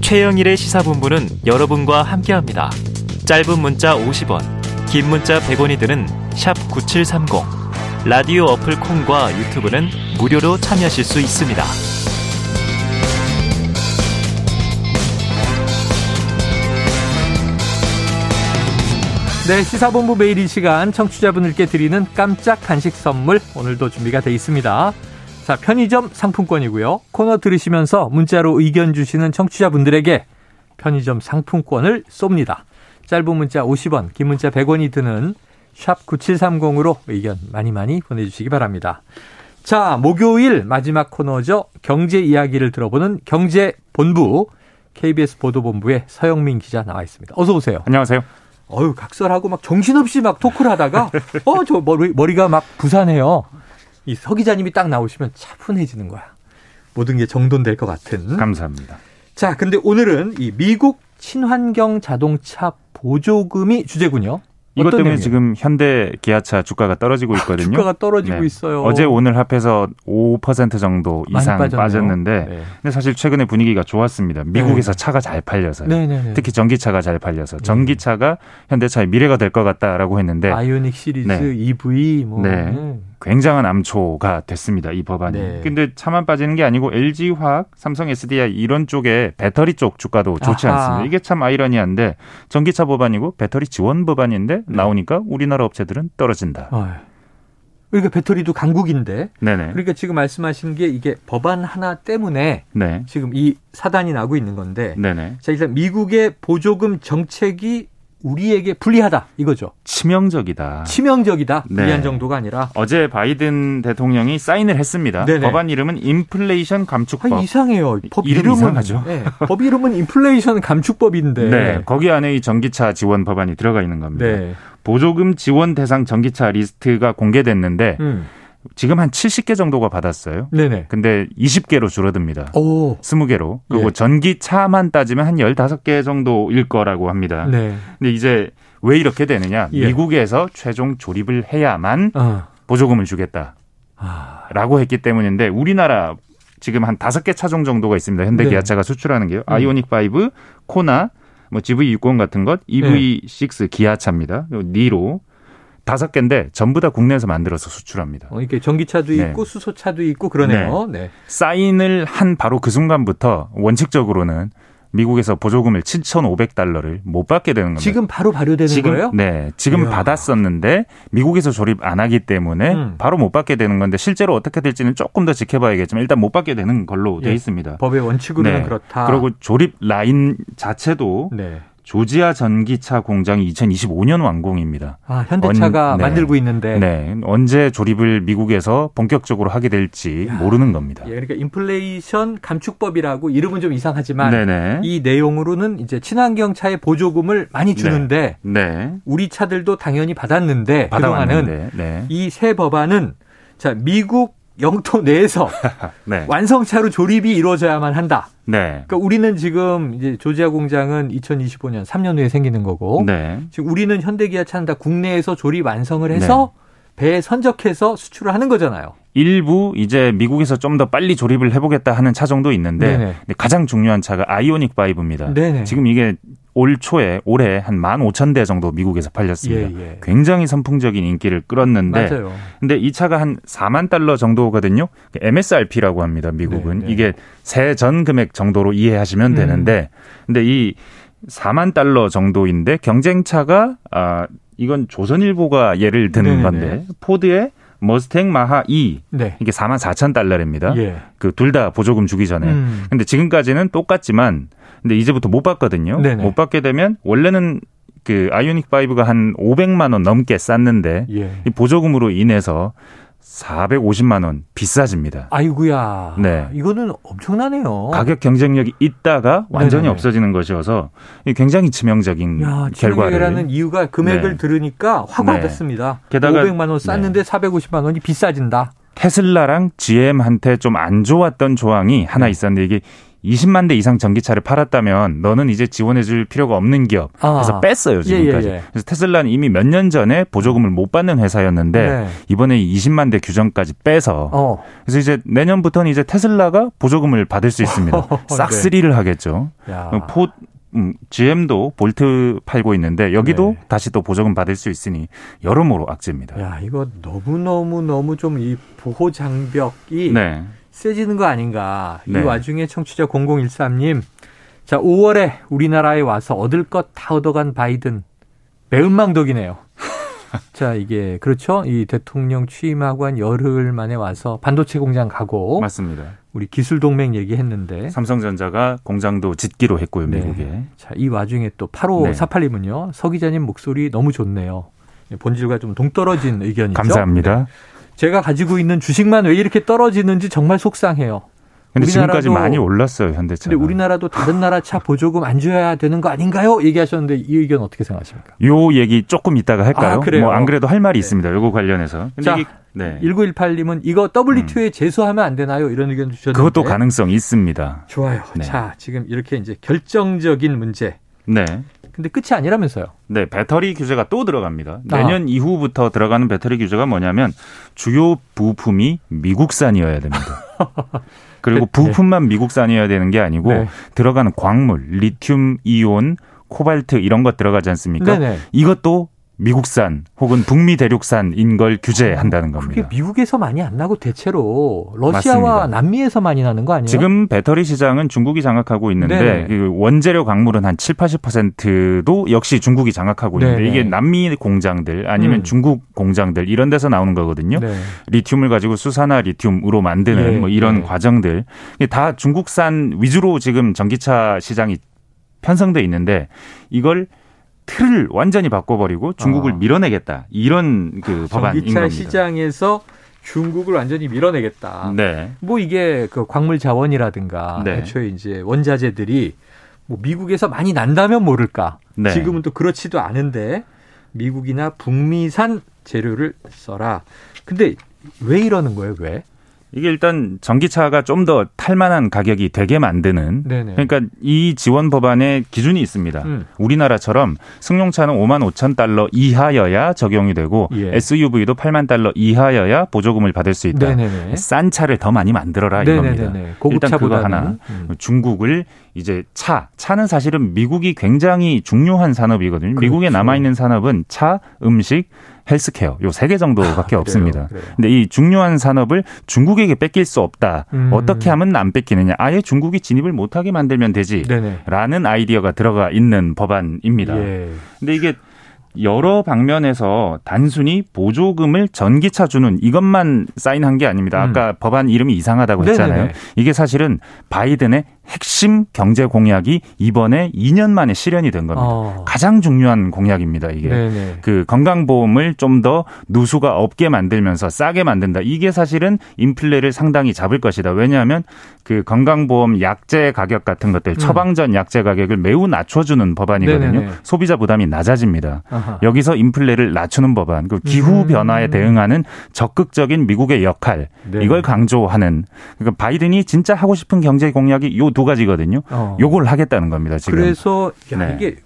최영일의 시사본부는 여러분과 함께합니다. 짧은 문자 50원, 긴 문자 100원이 드는 샵 9730. 라디오 어플 콩과 유튜브는 무료로 참여하실 수 있습니다. 네, 시사본부 매일 이 시간 청취자분들께 드리는 깜짝 간식 선물 오늘도 준비가 돼 있습니다. 자, 편의점 상품권이고요. 코너 들으시면서 문자로 의견 주시는 청취자분들에게 편의점 상품권을 쏩니다. 짧은 문자 50원, 긴 문자 100원이 드는 샵 9730으로 의견 많이 많이 보내주시기 바랍니다. 자, 목요일 마지막 코너죠. 경제 이야기를 들어보는 경제 본부 KBS 보도본부의 서영민 기자 나와 있습니다. 어서 오세요. 안녕하세요. 어유 각설하고 막 정신없이 막 토크를 하다가 어 저 머리 머리가 막 부산해요. 이 서 기자님이 딱 나오시면 차분해지는 거야. 모든 게 정돈될 것 같은. 감사합니다. 자, 근데 오늘은 이 미국 친환경 자동차 보조금이 주제군요. 이것 때문에 내용이에요? 지금 현대 기아차 주가가 떨어지고 있거든요. 주가가 떨어지고 네. 있어요. 어제 오늘 합해서 5% 정도 이상. 빠졌는데 네. 근데 사실 최근에 분위기가 좋았습니다. 미국에서 차가 잘 팔려서요. 네네네. 특히 전기차가 잘 팔려서 전기차가 현대차의 미래가 될 것 같다라고 했는데 아이오닉 시리즈, 네. EV 뭐 네. 네. 굉장한 암초가 됐습니다. 이 법안이. 네. 근데 차만 빠지는 게 아니고 LG화학, 삼성 SDI 이런 쪽에 배터리 쪽 주가도 좋지 아하. 않습니다. 이게 참 아이러니한데 전기차 법안이고 배터리 지원 법안인데 나오니까 우리나라 업체들은 떨어진다. 어. 그러니까 배터리도 강국인데 네네. 그러니까 지금 말씀하신 게 이게 법안 하나 때문에 네. 지금 이 사단이 나고 있는 건데 네네. 자 일단 미국의 보조금 정책이 우리에게 불리하다 이거죠. 치명적이다. 치명적이다. 아. 네. 불리한 정도가 아니라 어제 바이든 대통령이 사인을 했습니다. 네네. 법안 이름은 인플레이션 아, 감축법. 이상해요. 법 이름 이름은 이상하죠? 네, 법 이름은 인플레이션 감축법인데. 네. 거기 안에 이 전기차 지원 법안이 들어가 있는 겁니다. 네. 보조금 지원 대상 전기차 리스트가 공개됐는데 음. 지금 한 70개 정도가 받았어요. 네네. 근데 20개로 줄어듭니다. 오. 20개로. 그리고 예. 전기차만 따지면 한 15개 정도일 거라고 합니다. 네. 근데 이제 왜 이렇게 되느냐? 예. 미국에서 최종 조립을 해야만 어. 보조금을 주겠다 라고 아. 했기 때문인데 우리나라 지금 한 다섯 개 차종 정도가 있습니다. 현대 네. 기아차가 수출하는 게요. 음. 아이오닉 5, 코나, 뭐 GV60 같은 것, EV6 기아차입니다. 그리고 니로 다섯 개인데 전부 다 국내에서 만들어서 수출합니다. 어, 이렇게 전기차도 네. 있고 수소차도 있고 그러네요. 네. 사인을 한 바로 그 순간부터 원칙적으로는 미국에서 보조금을 7,500달러를 못 받게 되는 겁니다. 지금 바로 발효되는 지금 거예요? 네, 지금 이야. 받았었는데 미국에서 조립 안 하기 때문에 음. 바로 못 받게 되는 건데 실제로 어떻게 될지는 조금 더 지켜봐야겠지만 일단 못 받게 되는 걸로 돼 예. 있습니다. 법의 원칙으로는 네. 그렇다. 그리고 조립 라인 자체도 네. 조지아 전기차 공장이 2025년 완공입니다. 아, 현대차가 언- 네. 만들고 있는데 네, 언제 조립을 미국에서 본격적으로 하게 될지 모르는 겁니다. 예, 그러니까 인플레이션 감축법이라고 이름은 좀 이상하지만 네네. 이 내용으로는 이제 친환경 차에 보조금을 많이 주는데 네. 우리 차들도 당연히 받았는데 그동안은 받아왔는데. 네. 이새 법안은 자 미국 영토 내에서 네. 완성차로 조립이 이루어져야만 한다. 네. 그러니까 우리는 지금 이제 조지아 공장은 2025년 3년 후에 생기는 거고 네. 지금 우리는 현대기아 차는 다 국내에서 조립 완성을 해서 배에 선적해서 수출을 하는 거잖아요. 일부 이제 미국에서 좀 더 빨리 조립을 해보겠다 하는 차종도 있는데 가장 중요한 차가 아이오닉 5입니다. 네네. 지금 이게 올 초에 올해 한 15,000대 정도 미국에서 팔렸습니다. 예, 예. 굉장히 선풍적인 인기를 끌었는데 맞아요. 근데 이 차가 한 4만 달러 정도거든요. MSRP라고 합니다. 미국은 네, 네. 이게 세전 금액 정도로 이해하시면 음. 되는데 근데 이 4만 달러 정도인데 경쟁차가 아 이건 조선일보가 예를 드는 네네네. 건데 포드의 머스탱 마하 2 네. 이게 4만 4천 달러입니다. 예. 그둘 다 보조금 주기 전에. 음. 근데 지금까지는 똑같지만 근데 이제부터 못 받거든요. 네네. 못 받게 되면 원래는 그 아이오닉 5가 한 500만 원 넘게 쌌는데 예. 이 보조금으로 인해서 450만 원 비싸집니다. 아이구야. 네. 이거는 엄청나네요. 가격 경쟁력이 있다가 완전히 네네네. 없어지는 것이어서 이 굉장히 치명적인 야, 치명적이라는 이유가 금액을 네. 들으니까 확 네. 게다가- 500만 원 쌌는데 450만 원이 비싸진다. 테슬라랑 GM한테 좀 안 좋았던 조항이 하나 네. 있었는데 이게 20만 대 이상 전기차를 팔았다면 너는 이제 지원해 줄 필요가 없는 기업. 그래서 아. 뺐어요, 지금까지. 예, 예, 예. 그래서 테슬라는 이미 몇 년 전에 보조금을 못 받는 회사였는데 네. 이번에 20만 대 규정까지 빼서 어. 그래서 이제 내년부터는 이제 테슬라가 보조금을 받을 수 있습니다. 싹쓸이를 네. 하겠죠. 야. 포 음, GM도 볼트 팔고 있는데 여기도 네. 다시 또 보조금 받을 수 있으니 여러모로 악재입니다. 야, 이거 너무너무 너무 좀 이 보호 장벽이 네. 세지는 거 아닌가. 네. 이 와중에 청취자 0013님. 자, 5월에 우리나라에 와서 얻을 것 다 얻어간 바이든. 매운망덕이네요. 자, 이게 그렇죠. 이 대통령 취임하고 한 열흘 만에 와서 반도체 공장 가고 맞습니다. 우리 기술 동맹 얘기했는데 삼성전자가 공장도 짓기로 했고요, 네. 미국에. 자, 이 와중에 또 8548님은요. 서 기자님 목소리 너무 좋네요. 본질과 좀 동떨어진 의견이죠. 감사합니다. 네. 제가 가지고 있는 주식만 왜 이렇게 떨어지는지 정말 속상해요. 근데 지금까지 많이 올랐어요, 현대차. 근데 우리나라도 다른 나라 차 보조금 안 줘야 되는 거 아닌가요? 얘기하셨는데 이 의견 어떻게 생각하십니까? 요 얘기 조금 이따가 할까요? 아? 뭐안 그래도 할 말이 네. 있습니다. 요거 관련해서. 자, 이게, 네. 1918님은 이거 W2에 음. 재수하면 안 되나요? 이런 의견 주셨는데. 그것도 가능성 있습니다. 좋아요. 네. 자, 지금 이렇게 이제 결정적인 문제. 네. 근데 끝이 아니라면서요. 네, 배터리 규제가 또 들어갑니다. 내년 아. 이후부터 들어가는 배터리 규제가 뭐냐면 주요 부품이 미국산이어야 됩니다. 그리고 네. 부품만 미국산이어야 되는 게 아니고 네. 들어가는 광물, 리튬 이온, 코발트 이런 것 들어가지 않습니까? 네네. 이것도 미국산 혹은 북미 대륙산인 걸 규제한다는 겁니다. 그게 미국에서 많이 안 나고 대체로 러시아와 맞습니다. 남미에서 많이 나는 거 아니에요? 지금 배터리 시장은 중국이 장악하고 있는데 그 원재료 광물은 한 7, 80%도 역시 중국이 장악하고 있는데 네네. 이게 남미 공장들 아니면 음. 중국 공장들 이런 데서 나오는 거거든요. 네. 리튬을 가지고 수산화 리튬으로 만드는 네. 뭐 이런 네. 과정들 다 중국산 위주로 지금 전기차 시장이 편성돼 있는데 이걸 틀을 완전히 바꿔버리고 중국을 어. 밀어내겠다 이런 그 법안인 겁니다. 전기차 시장에서 중국을 완전히 밀어내겠다. 네. 뭐 이게 그 광물 자원이라든가 네. 애초에 이제 원자재들이 뭐 미국에서 많이 난다면 모를까. 네. 지금은 또 그렇지도 않은데 미국이나 북미산 재료를 써라. 근데 왜 이러는 거예요? 왜? 이게 일단 전기차가 좀 더 탈만한 가격이 되게 만드는 네네. 그러니까 이 지원 법안에 기준이 있습니다. 음. 우리나라처럼 승용차는 5만 5천 달러 이하여야 적용이 되고 예. SUV도 8만 달러 이하여야 보조금을 받을 수 있다. 네네네. 싼 차를 더 많이 만들어라 이겁니다. 일단 그거 하나. 음. 중국을 이제 차, 차는 사실은 미국이 굉장히 중요한 산업이거든요. 그렇죠. 미국에 남아 있는 산업은 차, 음식, 헬스케어 요 세 개 정도밖에 아, 없습니다. 그래요. 근데 이 중요한 산업을 중국에게 뺏길 수 없다. 음. 어떻게 하면 안 뺏기느냐? 아예 중국이 진입을 못 하게 만들면 되지라는 아이디어가 들어가 있는 법안입니다. 예. 근데 이게 여러 방면에서 단순히 보조금을 전기차 주는 이것만 사인한 게 아닙니다. 아까 음. 법안 이름이 이상하다고 했잖아요. 네네네. 이게 사실은 바이든의 핵심 경제 공약이 이번에 2년 만에 실현이 된 겁니다. 어. 가장 중요한 공약입니다. 이게 네네. 그 건강보험을 좀 더 누수가 없게 만들면서 싸게 만든다. 이게 사실은 인플레를 상당히 잡을 것이다. 왜냐하면 그 건강보험 약제 가격 같은 것들 음. 처방전 약제 가격을 매우 낮춰주는 법안이거든요. 네네네. 소비자 부담이 낮아집니다. 아하. 여기서 인플레를 낮추는 법안, 그 기후 음. 변화에 대응하는 적극적인 미국의 역할 네. 이걸 강조하는 그러니까 바이든이 진짜 하고 싶은 경제 공약이 요두 가지거든요. 어. 요걸 하겠다는 겁니다. 지금. 그래서 야, 네. 이게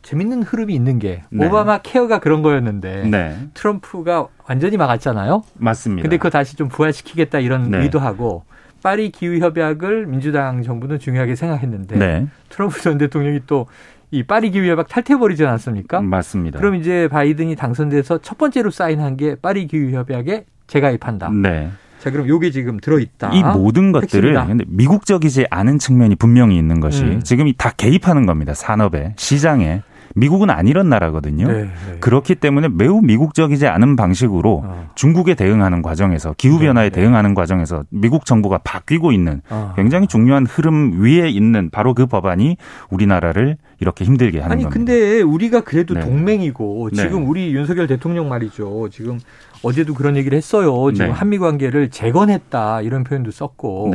재밌는 흐름이 있는 게 네. 오바마 케어가 그런 거였는데 네. 트럼프가 완전히 막았잖아요. 맞습니다. 근데 그거 다시 좀 부활시키겠다 이런 네. 의도하고 파리 기후 협약을 민주당 정부는 중요하게 생각했는데 네. 트럼프 전 대통령이 또이 파리 기후 협약 탈퇴해 버리지 않았습니까? 맞습니다. 그럼 이제 바이든이 당선돼서 첫 번째로 사인한 게 파리 기후 협약에 재가입한다. 네. 자, 그럼 요게 지금 들어있다. 이 모든 것들을 근데 미국적이지 않은 측면이 분명히 있는 것이 음. 지금 다 개입하는 겁니다. 산업에, 시장에. 미국은 안 이런 나라거든요. 네, 네. 그렇기 때문에 매우 미국적이지 않은 방식으로 어. 중국에 대응하는 과정에서 기후 변화에 네, 네, 대응하는 과정에서 미국 정부가 바뀌고 있는 어. 굉장히 중요한 흐름 위에 있는 바로 그 법안이 우리나라를 이렇게 힘들게 하는 아니, 겁니다. 근데 우리가 그래도 네. 동맹이고 네. 지금 우리 윤석열 대통령 말이죠. 지금 어제도 그런 얘기를 했어요. 지금 한미 관계를 재건했다 이런 표현도 썼고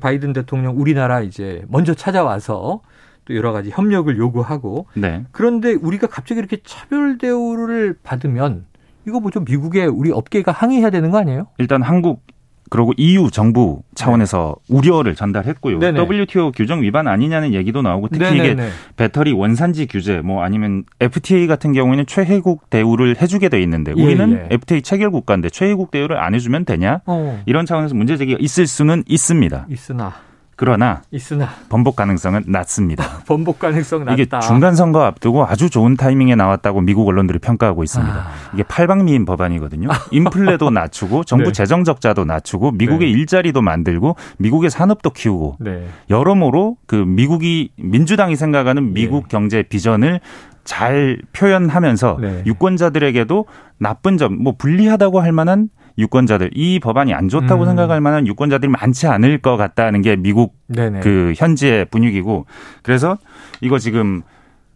바이든 대통령 우리나라 이제 먼저 찾아와서 또 여러 가지 협력을 요구하고 네. 그런데 우리가 갑자기 이렇게 차별 대우를 받으면 이거 뭐 좀 미국에 우리 업계가 항의해야 되는 거 아니에요? 일단 한국 그리고 EU 정부 차원에서 네. 우려를 전달했고요. 네네. WTO 규정 위반 아니냐는 얘기도 나오고 특히 네네네. 이게 배터리 원산지 규제 뭐 아니면 FTA 같은 경우에는 최혜국 대우를 해주게 돼 있는데 예, 우리는 예, 예. FTA 체결 국가인데 최혜국 대우를 안 해주면 되냐? 어. 이런 차원에서 문제 제기가 있을 수는 있습니다. 있으나 그러나 있으나 번복 가능성은 낮습니다. 번복 가능성 낮다. 이게 중간 선거 앞두고 아주 좋은 타이밍에 나왔다고 미국 언론들이 평가하고 있습니다. 아. 이게 팔방미인 법안이거든요. 인플레도 낮추고 정부 네. 재정 적자도 낮추고 미국의 네. 일자리도 만들고 미국의 산업도 키우고 네. 여러모로 그 미국이 민주당이 생각하는 미국 네. 경제 비전을 잘 표현하면서 네. 유권자들에게도 나쁜 점, 뭐 불리하다고 할 만한 유권자들 이 법안이 안 좋다고 음. 생각할 만한 유권자들이 많지 않을 것 같다는 게 미국 네네. 그 현지의 분위기고 그래서 이거 지금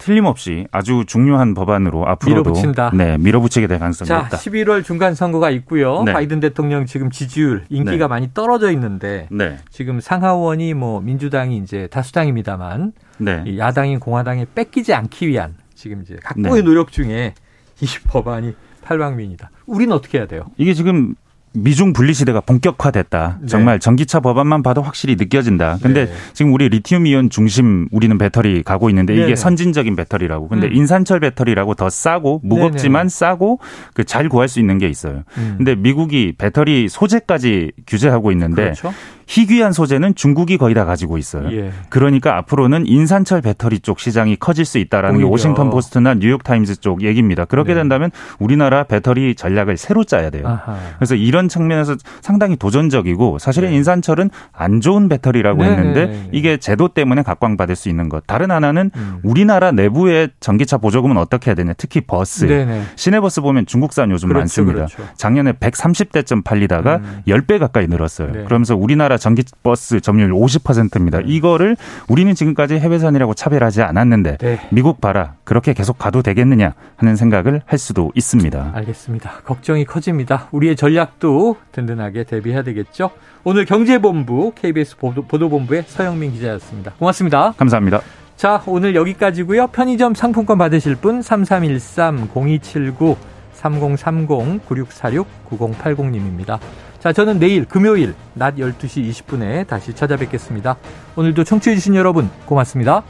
틀림없이 아주 중요한 법안으로 앞으로도 밀어붙인다. 네, 밀어붙이게 될 가능성이 자, 있다. 11월 중간 선거가 있고요. 네. 바이든 대통령 지금 지지율 인기가 네. 많이 떨어져 있는데 네. 지금 상하원이 뭐 민주당이 이제 다수당입니다만 네. 야당인 공화당에 뺏기지 않기 위한 지금 이제 각고의 네. 노력 중에 이 법안이 탈방민이다. 우리는 어떻게 해야 돼요? 이게 지금 미중 분리 시대가 본격화됐다. 네. 정말 전기차 법안만 봐도 확실히 느껴진다. 근데 네. 지금 우리 리튬 이온 중심 우리는 배터리 가고 있는데 이게 네. 선진적인 배터리라고. 근데 음. 인산철 배터리라고 더 싸고 무겁지만. 싸고 그 잘 구할 수 있는 게 있어요. 음. 근데 미국이 배터리 소재까지 규제하고 있는데 그렇죠? 희귀한 소재는 중국이 거의 다 가지고 있어요. 예. 그러니까 앞으로는 인산철 배터리 쪽 시장이 커질 수 있다라는 오히려. 게 워싱턴 포스트나 뉴욕 타임즈 쪽 얘기입니다. 그렇게 네. 된다면 우리나라 배터리 전략을 새로 짜야 돼요. 아하. 그래서 이런 측면에서 상당히 도전적이고 사실은 네. 인산철은 안 좋은 배터리라고 네. 했는데 네, 네. 이게 제도 때문에 각광받을 수 있는 것. 다른 하나는 음. 우리나라 내부의 전기차 보조금은 어떻게 해야 되냐. 특히 버스. 시내버스 보면 중국산 요즘 그렇죠, 많습니다. 그렇죠. 작년에 130대쯤 팔리다가 음. 10배 가까이 늘었어요. 네. 그러면서 우리나라 전기버스 점유율 50%입니다. 네. 이거를 우리는 지금까지 해외산이라고 차별하지 않았는데 네. 미국 봐라 그렇게 계속 가도 되겠느냐 하는 생각을 할 수도 있습니다. 알겠습니다. 걱정이 커집니다. 우리의 전략도 든든하게 대비해야 되겠죠. 오늘 경제본부 KBS 보도본부의 서영민 기자였습니다. 고맙습니다. 감사합니다. 자, 오늘 여기까지고요. 편의점 상품권 받으실 분 3313 0279 3030 9646 9080님입니다. 자, 저는 내일 금요일 낮 12시 20분에 다시 찾아뵙겠습니다. 오늘도 청취해주신 여러분 고맙습니다.